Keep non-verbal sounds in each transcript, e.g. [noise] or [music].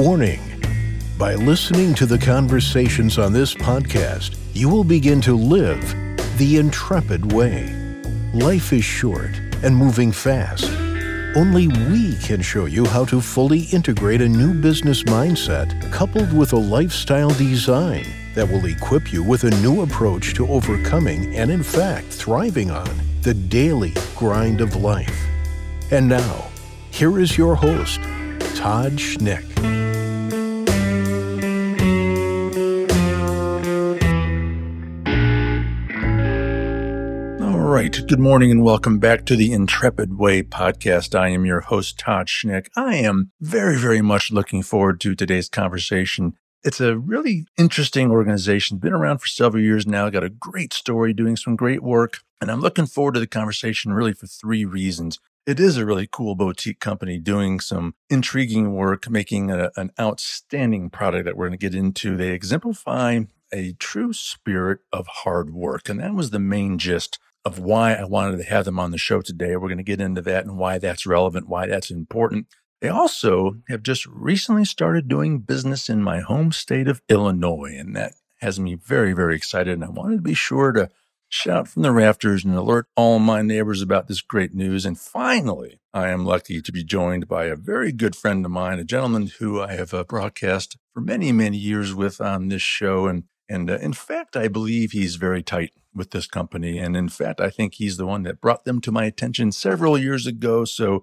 Warning By listening to the conversations on this podcast, you will begin to live the intrepid way. Life is short and moving fast. Only we can show you how to fully integrate a new business mindset coupled with a lifestyle design that will equip you with a new approach to overcoming and, in fact, thriving on the daily grind of life. And now, here is your host, Todd Schnick. Right. Good morning and welcome back to the Intrepid Way podcast. I am your host, Todd Schnick. I am very, very much looking forward to today's conversation. It's a really interesting organization, been around for several years now, got a great story, doing some great work. And I'm looking forward to the conversation really for three reasons. It is a really cool boutique company doing some intriguing work, making a, an outstanding product that we're going to get into. They exemplify a true spirit of hard work. And that was the main gist of why I wanted to have them on the show today. We're going to get into that and why that's relevant, why that's important. They also have just recently started doing business in my home state of Illinois. And that has me very, very excited. And I wanted to be sure to shout from the rafters and alert all my neighbors about this great news. And finally, I am lucky to be joined by a very good friend of mine, a gentleman who I have uh, broadcast for many, many years with on this show. And, and uh, in fact, I believe he's very tight with this company. And in fact, I think he's the one that brought them to my attention several years ago. So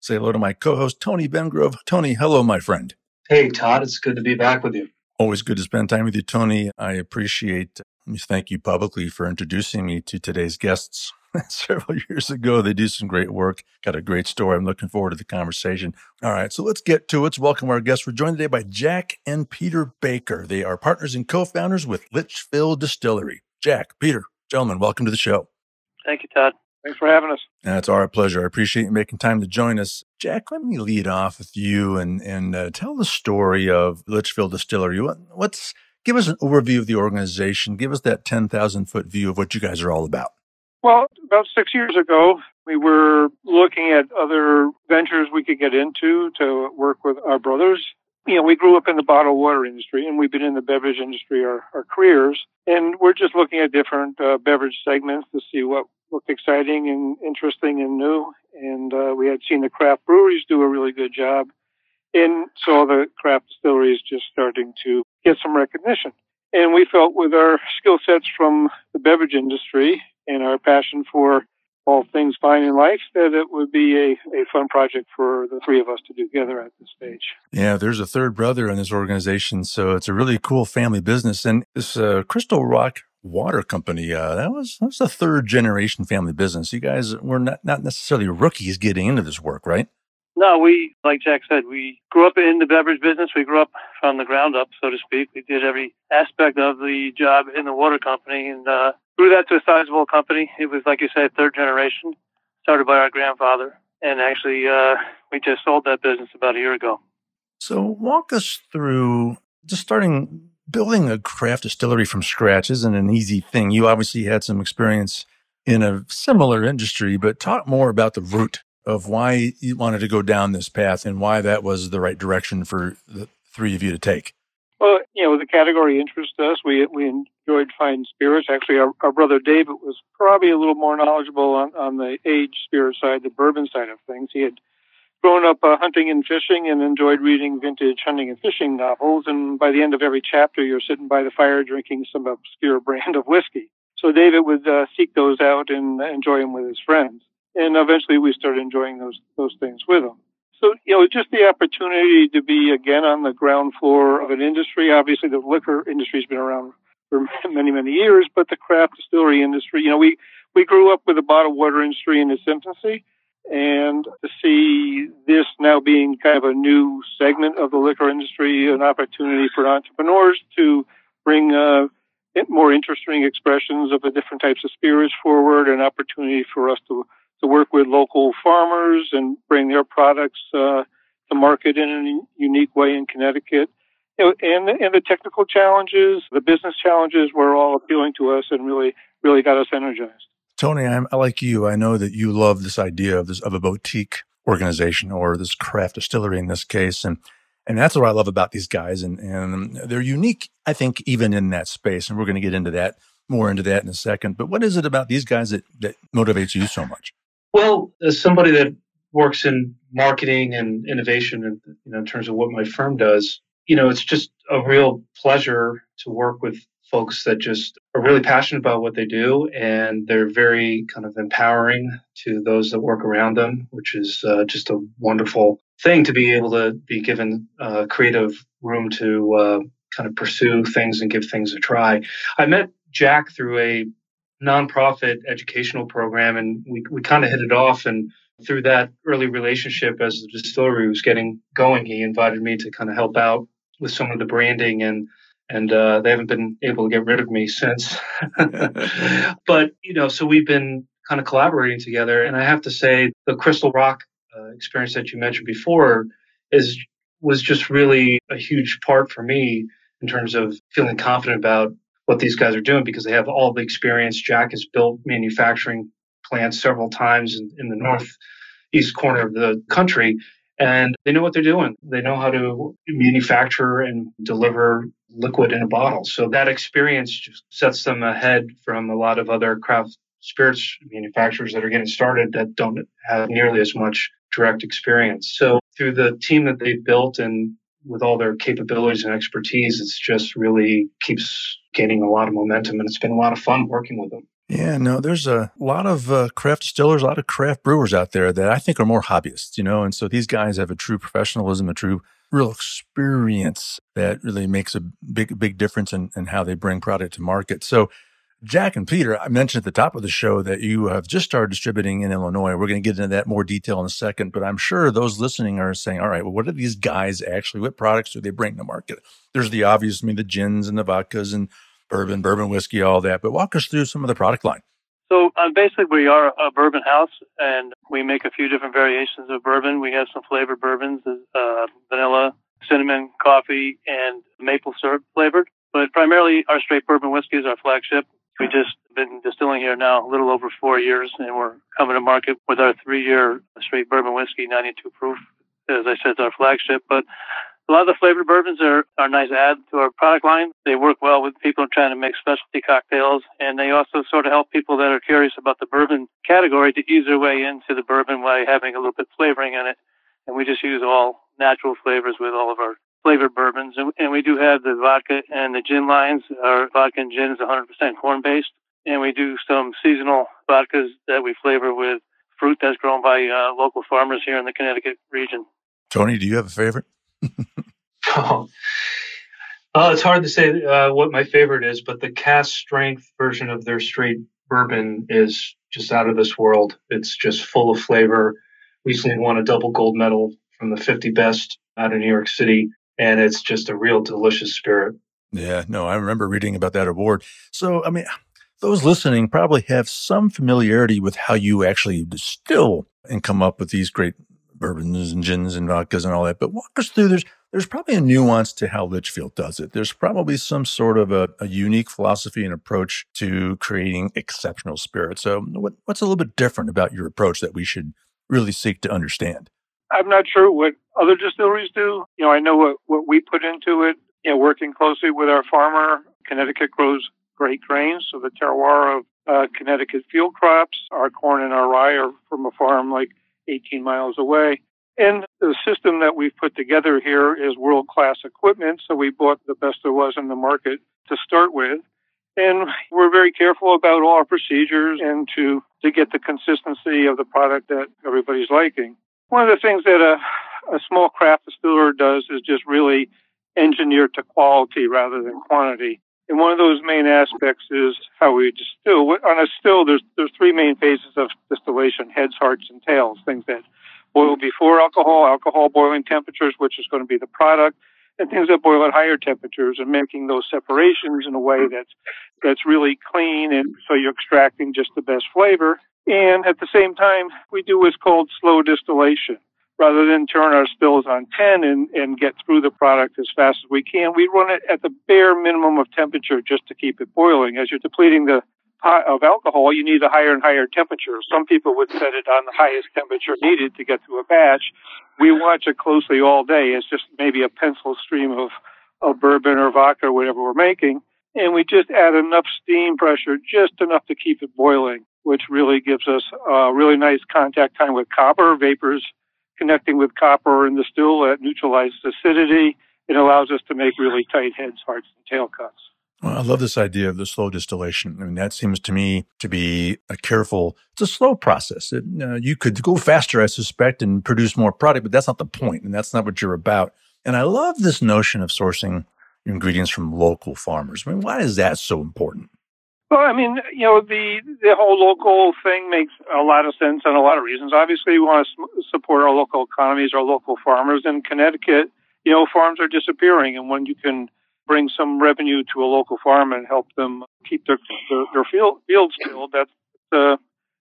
say hello to my co host, Tony Vengrove. Tony, hello, my friend. Hey, Todd. It's good to be back with you. Always good to spend time with you, Tony. I appreciate let me thank you publicly for introducing me to today's guests. [laughs] Several years ago, they do some great work. Got a great story. I'm looking forward to the conversation. All right, so let's get to it. Let's welcome our guests. We're joined today by Jack and Peter Baker. They are partners and co founders with Litchfield Distillery. Jack, Peter, gentlemen, welcome to the show. Thank you, Todd. Thanks for having us. It's our pleasure. I appreciate you making time to join us. Jack, let me lead off with you and, and uh, tell the story of Litchfield Distillery. What, what's give us an overview of the organization. Give us that 10,000 foot view of what you guys are all about. Well, about six years ago, we were looking at other ventures we could get into to work with our brothers. You know, we grew up in the bottled water industry and we've been in the beverage industry our, our careers. And we're just looking at different uh, beverage segments to see what looked exciting and interesting and new. And uh, we had seen the craft breweries do a really good job and so the craft distillery is just starting to get some recognition. And we felt with our skill sets from the beverage industry and our passion for all things fine in life that it would be a, a fun project for the three of us to do together at this stage. Yeah, there's a third brother in this organization, so it's a really cool family business. And this uh, Crystal Rock Water Company, uh, that was that was a third generation family business. You guys were not, not necessarily rookies getting into this work, right? No, we, like Jack said, we grew up in the beverage business. We grew up from the ground up, so to speak. We did every aspect of the job in the water company and uh, grew that to a sizable company. It was, like you said, third generation, started by our grandfather. And actually, uh, we just sold that business about a year ago. So, walk us through just starting building a craft distillery from scratch isn't an easy thing. You obviously had some experience in a similar industry, but talk more about the route of why you wanted to go down this path and why that was the right direction for the three of you to take. Well, you know, the category interested us. We we enjoyed fine spirits. Actually, our, our brother David was probably a little more knowledgeable on, on the aged spirit side, the bourbon side of things. He had grown up uh, hunting and fishing and enjoyed reading vintage hunting and fishing novels. And by the end of every chapter, you're sitting by the fire drinking some obscure [laughs] brand of whiskey. So David would uh, seek those out and enjoy them with his friends and eventually we started enjoying those those things with them. So you know, just the opportunity to be again on the ground floor of an industry. Obviously, the liquor industry's been around for [laughs] many many years, but the craft distillery industry. You know, we we grew up with the bottled water industry in its infancy, and to see this now being kind of a new segment of the liquor industry, an opportunity for entrepreneurs to bring uh, more interesting expressions of the different types of spirits forward, an opportunity for us to to work with local farmers and bring their products uh, to market in a unique way in Connecticut. and, and the technical challenges, the business challenges were all appealing to us and really, really got us energized. Tony, I'm like you. I know that you love this idea of this of a boutique organization or this craft distillery in this case. And And that's what I love about these guys. And, and they're unique, I think, even in that space. And we're going to get into that more into that in a second. But what is it about these guys that, that motivates you so much? Well, as somebody that works in marketing and innovation and you know in terms of what my firm does, you know, it's just a real pleasure to work with folks that just are really passionate about what they do and they're very kind of empowering to those that work around them, which is uh, just a wonderful thing to be able to be given uh, creative room to uh, kind of pursue things and give things a try. I met Jack through a nonprofit educational program and we, we kind of hit it off and through that early relationship as the distillery was getting going he invited me to kind of help out with some of the branding and and uh, they haven't been able to get rid of me since. [laughs] but you know, so we've been kind of collaborating together, and I have to say, the Crystal Rock uh, experience that you mentioned before is was just really a huge part for me in terms of feeling confident about what these guys are doing because they have all the experience. Jack has built manufacturing plants several times in, in the northeast corner of the country and they know what they're doing. They know how to manufacture and deliver liquid in a bottle. So that experience just sets them ahead from a lot of other craft spirits manufacturers that are getting started that don't have nearly as much direct experience. So through the team that they've built and with all their capabilities and expertise, it's just really keeps gaining a lot of momentum and it's been a lot of fun working with them. Yeah, no, there's a lot of uh, craft distillers, a lot of craft brewers out there that I think are more hobbyists, you know, and so these guys have a true professionalism, a true real experience that really makes a big, big difference in, in how they bring product to market. So, Jack and Peter, I mentioned at the top of the show that you have just started distributing in Illinois. We're going to get into that more detail in a second, but I'm sure those listening are saying, all right, well, what are these guys actually, what products do they bring to market? There's the obvious, I mean, the gins and the vodkas and bourbon, bourbon whiskey, all that. But walk us through some of the product line. So um, basically, we are a bourbon house, and we make a few different variations of bourbon. We have some flavored bourbons, uh, vanilla, cinnamon, coffee, and maple syrup flavored. But primarily, our straight bourbon whiskey is our flagship. We've just been distilling here now a little over four years, and we're coming to market with our three-year straight bourbon whiskey, 92 proof. As I said, it's our flagship. But a lot of the flavored bourbons are, are nice add to our product line. They work well with people trying to make specialty cocktails, and they also sort of help people that are curious about the bourbon category to ease their way into the bourbon by having a little bit flavoring in it. And we just use all natural flavors with all of our flavored bourbons. And, and we do have the vodka and the gin lines. Our vodka and gin is 100% corn based. And we do some seasonal vodkas that we flavor with fruit that's grown by uh, local farmers here in the Connecticut region. Tony, do you have a favorite? [laughs] oh. Uh, it's hard to say uh, what my favorite is, but the cask strength version of their straight bourbon is just out of this world. It's just full of flavor. Recently won a double gold medal from the 50 best out of New York City, and it's just a real delicious spirit. Yeah, no, I remember reading about that award. So, I mean, those listening probably have some familiarity with how you actually distill and come up with these great bourbons and gins and vodkas and all that. But walk us through. There's there's probably a nuance to how Litchfield does it. There's probably some sort of a, a unique philosophy and approach to creating exceptional spirits. So, what, what's a little bit different about your approach that we should really seek to understand? I'm not sure what other distilleries do. You know, I know what, what we put into it. You know, working closely with our farmer, Connecticut grows great grains, so the terroir of uh, Connecticut field crops, our corn and our rye are from a farm like 18 miles away. And the system that we've put together here is world class equipment. So we bought the best there was in the market to start with. And we're very careful about all our procedures and to, to get the consistency of the product that everybody's liking. One of the things that a, a small craft distiller does is just really engineer to quality rather than quantity. And one of those main aspects is how we distill. On a still, there's there's three main phases of distillation: heads, hearts, and tails. Things that boil before alcohol, alcohol boiling temperatures, which is going to be the product, and things that boil at higher temperatures, and making those separations in a way mm-hmm. that's that's really clean, and so you're extracting just the best flavor. And at the same time, we do what's called slow distillation. Rather than turn our stills on 10 and, and get through the product as fast as we can, we run it at the bare minimum of temperature just to keep it boiling. As you're depleting the of alcohol, you need a higher and higher temperature. Some people would set it on the highest temperature needed to get to a batch. We watch it closely all day. It's just maybe a pencil stream of, of bourbon or vodka or whatever we're making. And we just add enough steam pressure, just enough to keep it boiling, which really gives us a really nice contact time with copper vapors connecting with copper in the still that neutralizes acidity. It allows us to make really tight heads, hearts, and tail cuts. Well, I love this idea of the slow distillation. I mean, that seems to me to be a careful, it's a slow process. It, uh, you could go faster, I suspect, and produce more product, but that's not the point, and that's not what you're about. And I love this notion of sourcing ingredients from local farmers. I mean, why is that so important? Well, I mean, you know, the the whole local thing makes a lot of sense and a lot of reasons. Obviously, we want to support our local economies, our local farmers. In Connecticut, you know, farms are disappearing, and when you can bring some revenue to a local farm and help them keep their their, their field, fields filled, that's uh,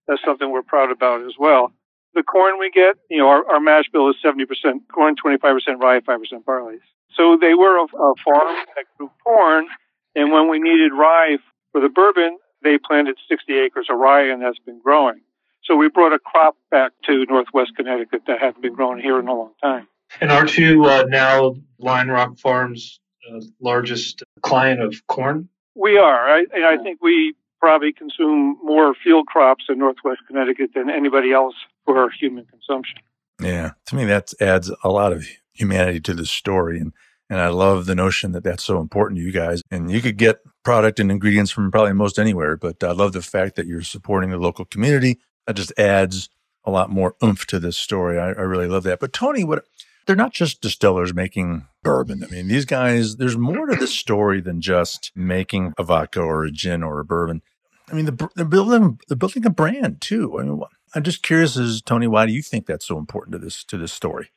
that's something we're proud about as well. The corn we get, you know, our, our mash bill is 70% corn, 25% rye, 5% barley. So they were a, a farm that grew corn, and when we needed rye for the bourbon, they planted 60 acres of rye, and that's been growing. So we brought a crop back to Northwest Connecticut that hadn't been grown here in a long time. And aren't you uh, now Lion Rock Farms' largest client of corn? We are. I, I think we probably consume more field crops in Northwest Connecticut than anybody else for human consumption. Yeah, to me that adds a lot of humanity to the story, and and I love the notion that that's so important to you guys. And you could get product and ingredients from probably most anywhere, but I love the fact that you're supporting the local community. That just adds a lot more oomph to this story. I, I really love that. But Tony, what they're not just distillers making bourbon. I mean, these guys, there's more to the story than just making a vodka or a gin or a bourbon. I mean, they're building they're building a brand too. I mean, I'm just curious, as Tony, why do you think that's so important to this to this story?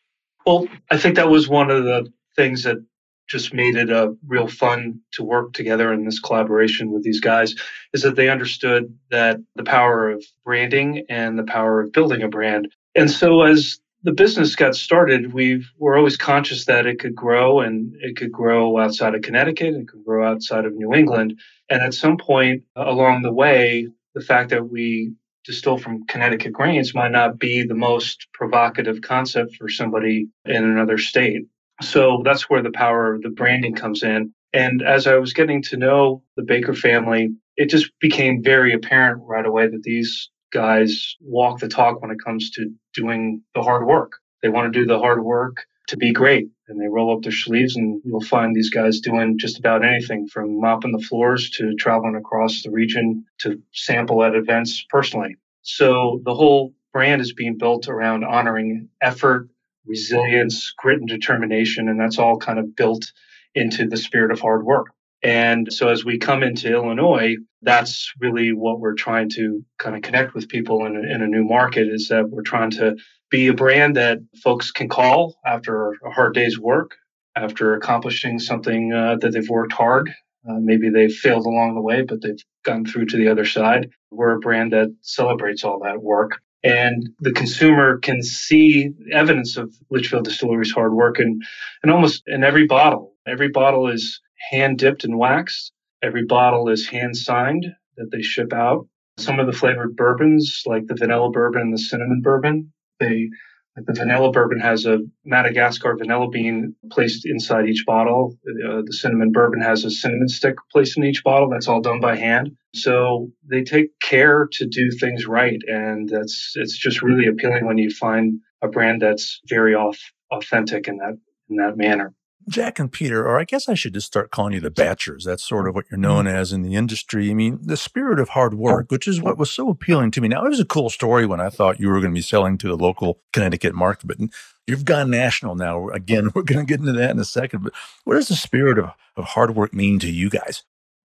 Well, I think that was one of the things that just made it a real fun to work together in this collaboration with these guys is that they understood that the power of branding and the power of building a brand. And so as the business got started, we were always conscious that it could grow and it could grow outside of Connecticut, it could grow outside of New England. And at some point uh, along the way, the fact that we distill from Connecticut grains might not be the most provocative concept for somebody in another state. So that's where the power of the branding comes in. And as I was getting to know the Baker family, it just became very apparent right away that these guys walk the talk when it comes to doing the hard work. They want to do the hard work to be great and they roll up their sleeves and you'll find these guys doing just about anything from mopping the floors to traveling across the region to sample at events personally. So the whole brand is being built around honoring effort, resilience, grit and determination and that's all kind of built into the spirit of hard work. And so as we come into Illinois, that's really what we're trying to kind of connect with people in a, in a new market is that we're trying to be a brand that folks can call after a hard day's work, after accomplishing something uh, that they've worked hard. Uh, maybe they've failed along the way, but they've gotten through to the other side. We're a brand that celebrates all that work. And the consumer can see evidence of Litchfield Distillery's hard work and, and almost in every bottle. Every bottle is hand dipped and waxed. Every bottle is hand signed that they ship out. Some of the flavored bourbons, like the vanilla bourbon and the cinnamon bourbon, they like the vanilla bourbon has a Madagascar vanilla bean placed inside each bottle. Uh, the cinnamon bourbon has a cinnamon stick placed in each bottle. That's all done by hand. So they take care to do things right, and that's it's just really appealing when you find a brand that's very off, authentic in that in that manner. Jack and Peter, or I guess I should just start calling you the Batchers. That's sort of what you're known mm-hmm. as in the industry. I mean, the spirit of hard work, which is what was so appealing to me. Now, it was a cool story when I thought you were going to be selling to the local Connecticut market, but you've gone national now. Again, [laughs] we're going to get into that in a second. But what does the spirit of, of hard work mean to you guys?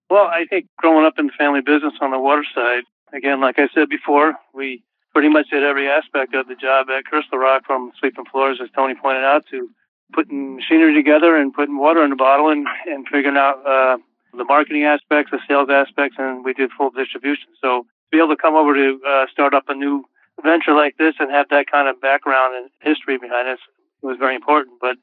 Well, I think growing up in family business on the water side, again, like I said before, we pretty much did every aspect of the job at Crystal Rock from sweeping floors, as Tony pointed out, to putting machinery together and putting water in the bottle and, and figuring out uh, the marketing aspects, the sales aspects, and we did full distribution. So to be able to come over to uh, start up a new venture like this and have that kind of background and history behind us was very important. But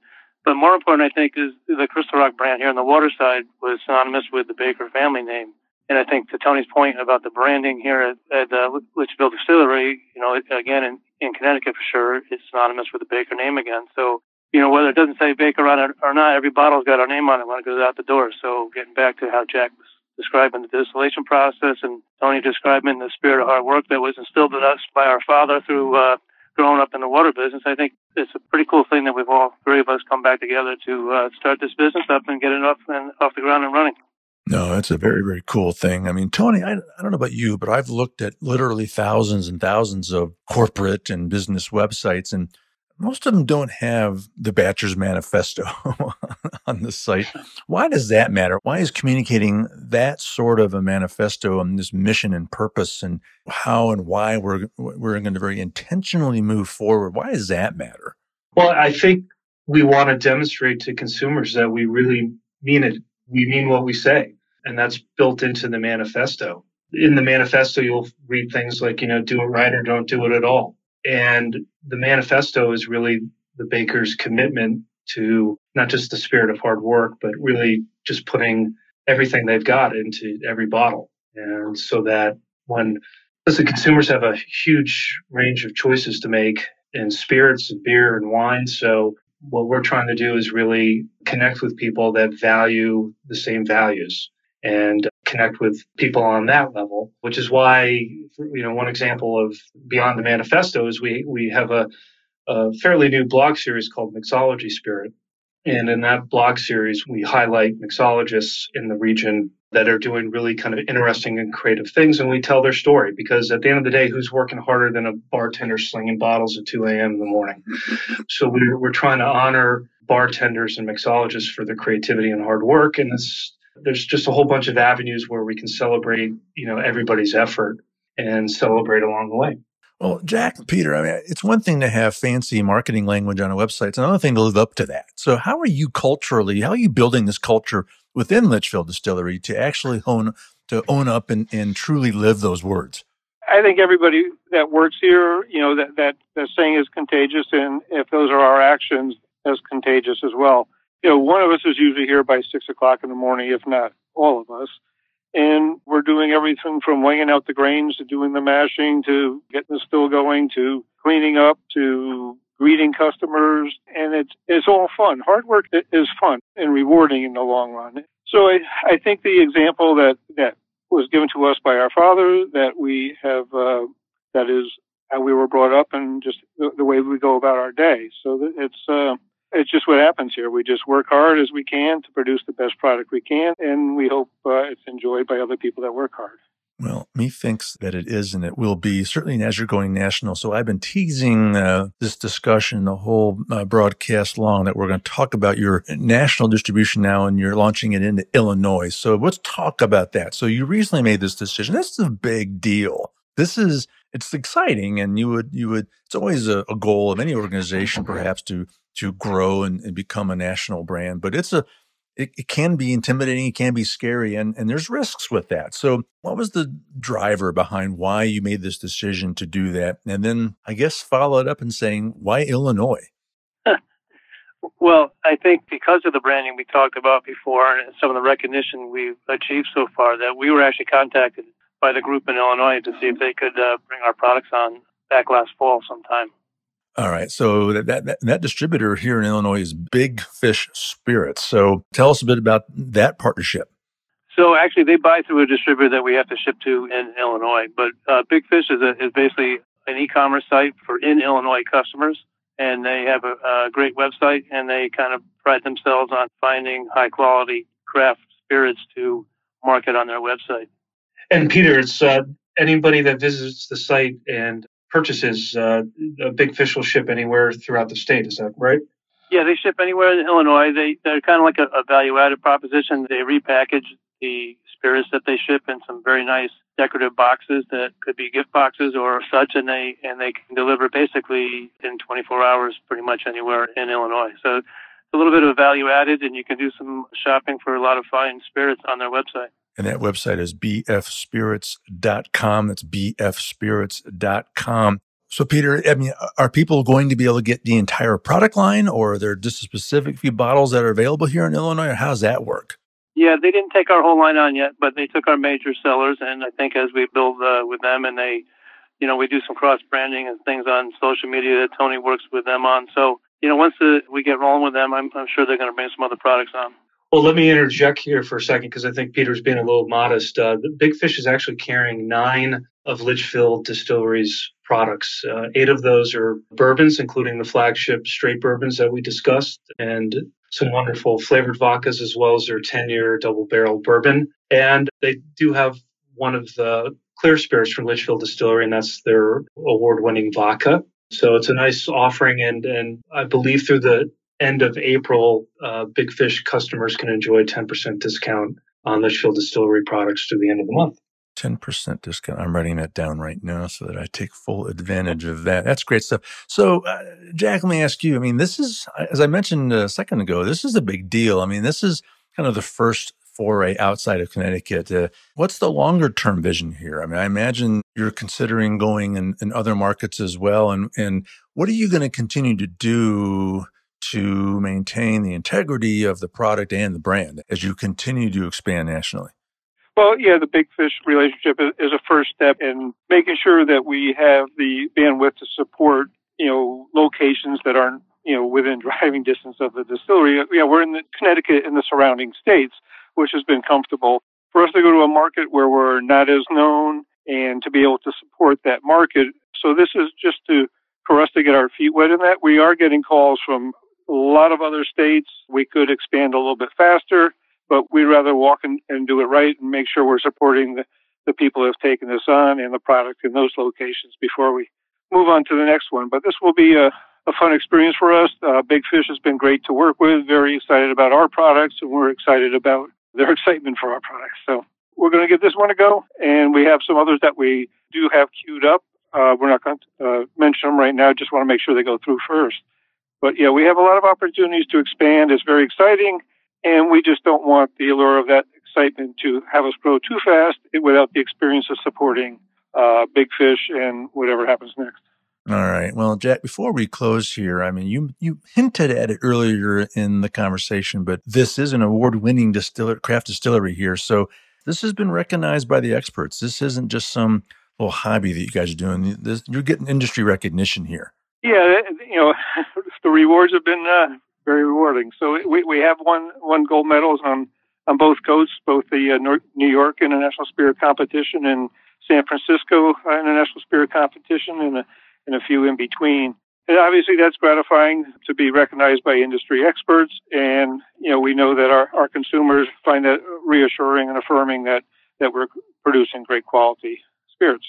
but more important, I think, is the Crystal Rock brand here on the water side was synonymous with the Baker family name. And I think to Tony's point about the branding here at, at uh, Litchfield Distillery, you know, again, in, in Connecticut for sure, it's synonymous with the Baker name again. So, you know, whether it doesn't say Baker on it or not, every bottle's got our name on it when it goes out the door. So getting back to how Jack was describing the distillation process and Tony describing the spirit of hard work that was instilled in us by our father through uh, growing up in the water business, I think it's a pretty cool thing that we've all three of us come back together to uh, start this business up and get it up and off the ground and running. No, it's a very, very cool thing. I mean, Tony, I, I don't know about you, but I've looked at literally thousands and thousands of corporate and business websites, and most of them don't have the Batcher's Manifesto [laughs] on the site. Why does that matter? Why is communicating that sort of a manifesto and this mission and purpose and how and why we're we're going to very intentionally move forward? Why does that matter? Well, I think we want to demonstrate to consumers that we really mean it. We mean what we say, and that's built into the manifesto. In the manifesto, you'll read things like, you know, do it right or don't do it at all and the manifesto is really the baker's commitment to not just the spirit of hard work, but really just putting everything they've got into every bottle. And so that when, listen, consumers have a huge range of choices to make in spirits and beer and wine. So what we're trying to do is really connect with people that value the same values and connect with people on that level, which is why, you know, one example of Beyond the Manifesto is we, we have a, a fairly new blog series called Mixology Spirit. And in that blog series, we highlight mixologists in the region that are doing really kind of interesting and creative things. And we tell their story because at the end of the day, who's working harder than a bartender slinging bottles at 2 a.m. in the morning? [laughs] So we're, we're trying to honor bartenders and mixologists for their creativity and hard work. And this there's just a whole bunch of avenues where we can celebrate, you know, everybody's effort and celebrate along the way. Well, Jack, Peter, I mean, it's one thing to have fancy marketing language on a website. It's another thing to live up to that. So, how are you culturally? How are you building this culture within Litchfield Distillery to actually hone to own up and, and truly live those words? I think everybody that works here, you know, that that that saying is contagious, and if those are our actions, as contagious as well you know, one of us is usually here by six o'clock in the morning, if not all of us. And we're doing everything from weighing out the grains to doing the mashing to getting the still going to cleaning up to greeting customers. And it's, it's all fun. Hard work is fun and rewarding in the long run. So I, I think the example that, that was given to us by our father that we have, uh, that is how we were brought up and just the, the way we go about our day. So it's, uh, it's just what happens here. We just work hard as we can to produce the best product we can, and we hope uh, it's enjoyed by other people that work hard. Well, methinks that it is and it will be, certainly as you're going national. So I've been teasing uh, this discussion the whole uh, broadcast long that we're going to talk about your national distribution now and you're launching it into Illinois. So let's talk about that. So you recently made this decision. This is a big deal. This is, it's exciting and you would, you would, it's always a, a goal of any organization perhaps to to grow and, and become a national brand. But it's a it, it, can be intimidating, it can be scary, and and there's risks with that. So, what was the driver behind why you made this decision to do that? And then, I guess, follow it up and saying, why Illinois? [laughs] well, I think because of the branding we talked about before and some of the recognition we've achieved so far, that we were actually contacted by the group in Illinois to see if they could uh, bring our products on back last fall sometime. All right. So that, that, that distributor here in Illinois is Big Fish Spirits. So tell us a bit about that partnership. So actually, they buy through a distributor that we have to ship to in Illinois. But uh, Big Fish is, a, is basically an e-commerce site for in Illinois customers, and they have a, a great website, and they kind of pride themselves on finding high quality craft spirits to market on their website. And Peter, it's uh, anybody that visits the site and purchases, uh, Big Fish will ship anywhere throughout the state. Is that right? Yeah, they ship anywhere in Illinois. They they're kind of like a, a value added proposition. They repackage the spirits that they ship in some very nice decorative boxes that could be gift boxes or such, and they and they can deliver basically in 24 hours, pretty much anywhere in Illinois. So it's a little bit of value added, and you can do some shopping for a lot of fine spirits on their website. And that website is bfspirits.com. That's bfspirits.com. So, Peter, I mean, are people going to be able to get the entire product line, or are there just a specific few bottles that are available here in Illinois, or how does that work? Yeah, they didn't take our whole line on yet, but they took our major sellers, and I think as we build uh, with them, and they, you know, we do some cross branding and things on social media that Tony works with them on. So, you know, once the, we get rolling with them, I'm, I'm sure they're going to bring some other products on. Well, let me interject here for a second because I think Peter's being a little modest. Uh, Big Fish is actually carrying nine of Litchfield Distillery's products. Uh, eight of those are bourbons, including the flagship straight bourbons that we discussed, and some wonderful flavored vodkas as well as their 10 year double barrel bourbon. And they do have one of the clear spirits from Litchfield Distillery, and that's their award winning vodka. So it's a nice offering. And, and I believe through the end of April, uh, Big Fish customers can enjoy 10% discount on Litchfield Distillery products through the end of the month. 10% discount. I'm writing that down right now so that I take full advantage of that. That's great stuff. So, uh, Jack, let me ask you I mean, this is, as I mentioned a second ago, this is a big deal. I mean, this is kind of the first foray outside of Connecticut. Uh, what's the longer term vision here? I mean, I imagine you're considering going in, in other markets as well. And, and what are you going to continue to do to maintain the integrity of the product and the brand as you continue to expand nationally? Well, yeah, the big fish relationship is a first step in making sure that we have the bandwidth to support, you know, locations that aren't, you know, within [laughs] driving distance of the distillery. Yeah, we're in Connecticut and the surrounding states, which has been comfortable. For us to go to a market where we're not as known and to be able to support that market. So this is just to, for us to get our feet wet in that. We are getting calls from a lot of other states. We could expand a little bit faster but we'd rather walk and, and do it right and make sure we're supporting the, the people who have taken this on and the product in those locations before we move on to the next one. But this will be a, a fun experience for us. Uh, Big Fish has been great to work with, very excited about our products, and we're excited about their [laughs] excitement for our products. So we're going to give this one a go, and we have some others that we do have queued up. Uh, we're not going to uh, mention them right now, just want to make sure they go through first. But yeah, we have a lot of opportunities to expand. It's very exciting. And we just don't want the allure of that excitement to have us grow too fast without the experience of supporting uh, big fish and whatever happens next. All right. Well, Jack, before we close here, I mean, you you hinted at it earlier in the conversation, but this is an award-winning distiller craft distillery here. So this has been recognized by the experts. This isn't just some little hobby that you guys are doing. This, you're getting industry recognition here. Yeah, you know, the rewards have been uh, very rewarding. So we, we have won one gold medals on on both coasts, both the uh, New York International Spirit Competition and San Francisco International Spirit Competition, and a, and a few in between. And obviously, that's gratifying to be recognized by industry experts, and you know we know that our, our consumers find that reassuring and affirming that that we're producing great quality spirits.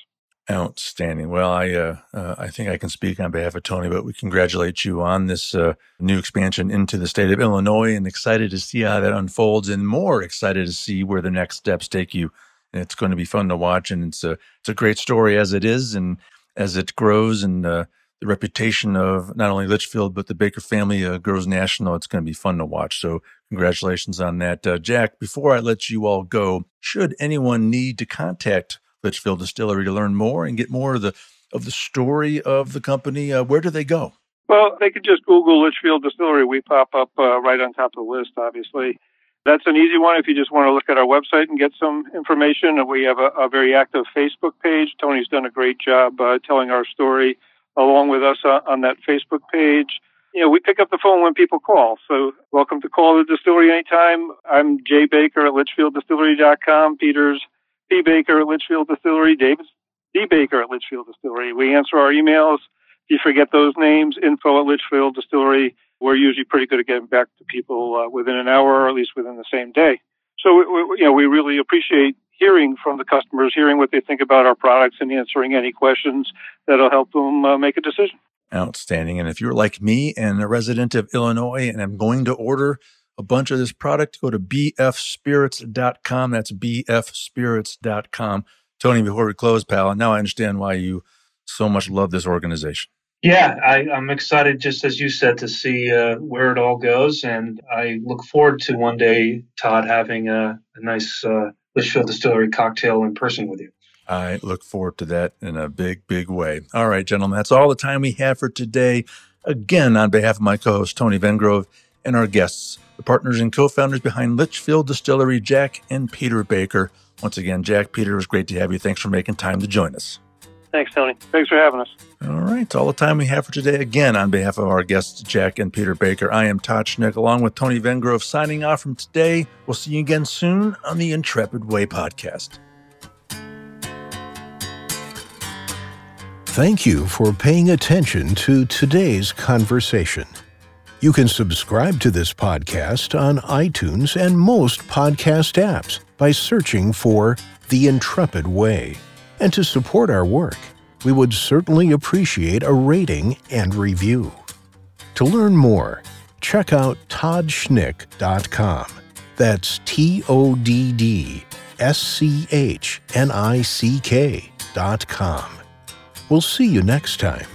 Outstanding. Well, I uh, uh, I think I can speak on behalf of Tony, but we congratulate you on this uh, new expansion into the state of Illinois, and excited to see how that unfolds, and more excited to see where the next steps take you. And it's going to be fun to watch, and it's a it's a great story as it is, and as it grows, and uh, the reputation of not only Litchfield but the Baker family uh, grows national. It's going to be fun to watch. So, congratulations on that, uh, Jack. Before I let you all go, should anyone need to contact Litchfield Distillery to learn more and get more of the of the story of the company, uh, where do they go? Well, they could just Google Litchfield Distillery. We pop up uh, right on top of the list, obviously. That's an easy one if you just want to look at our website and get some information. We have a, a very active Facebook page. Tony's done a great job uh, telling our story along with us uh, on that Facebook page. You know, we pick up the phone when people call. So welcome to call the distillery anytime. I'm Jay Baker at litchfielddistillery.com. Peter's P. Baker at Litchfield Distillery, David D. Baker at Litchfield Distillery. We answer our emails. If you forget those names, info at Litchfield Distillery. We're usually pretty good at getting back to people uh, within an hour or at least within the same day. So, we, we, you know, we really appreciate hearing from the customers, hearing what they think about our products and answering any questions that'll help them uh, make a decision. Outstanding. And if you're like me and a resident of Illinois and I'm going to order a bunch of this product, go to bfspirits.com. That's bfspirits.com. Tony, before we close, pal, now I understand why you so much love this organization. Yeah, I, am excited, just as you said, to see uh, where it all goes. And I look forward to one day, Todd, having a, a nice uh, Litchfield Distillery cocktail in person with you. I look forward to that in a big, big way. All right, gentlemen, that's all the time we have for today. Again, on behalf of my co host, Tony Vengrove, and our guests, the partners and co founders behind Litchfield Distillery, Jack and Peter Baker. Once again, Jack, Peter, it was great to have you. Thanks for making time to join us. Thanks, Tony. Thanks for having us. All right, all the time we have for today. Again, on behalf of our guests, Jack and Peter Baker, I am Todd Schnick, along with Tony Vengrove, signing off from today. We'll see you again soon on the Intrepid Way podcast. Thank you for paying attention to today's conversation. You can subscribe to this podcast on iTunes and most podcast apps by searching for The Intrepid Way. And to support our work, we would certainly appreciate a rating and review. To learn more, check out toddschnick.com. That's T O D D S C H N I C K dot com. We'll see you next time.